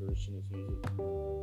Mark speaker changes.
Speaker 1: version of music.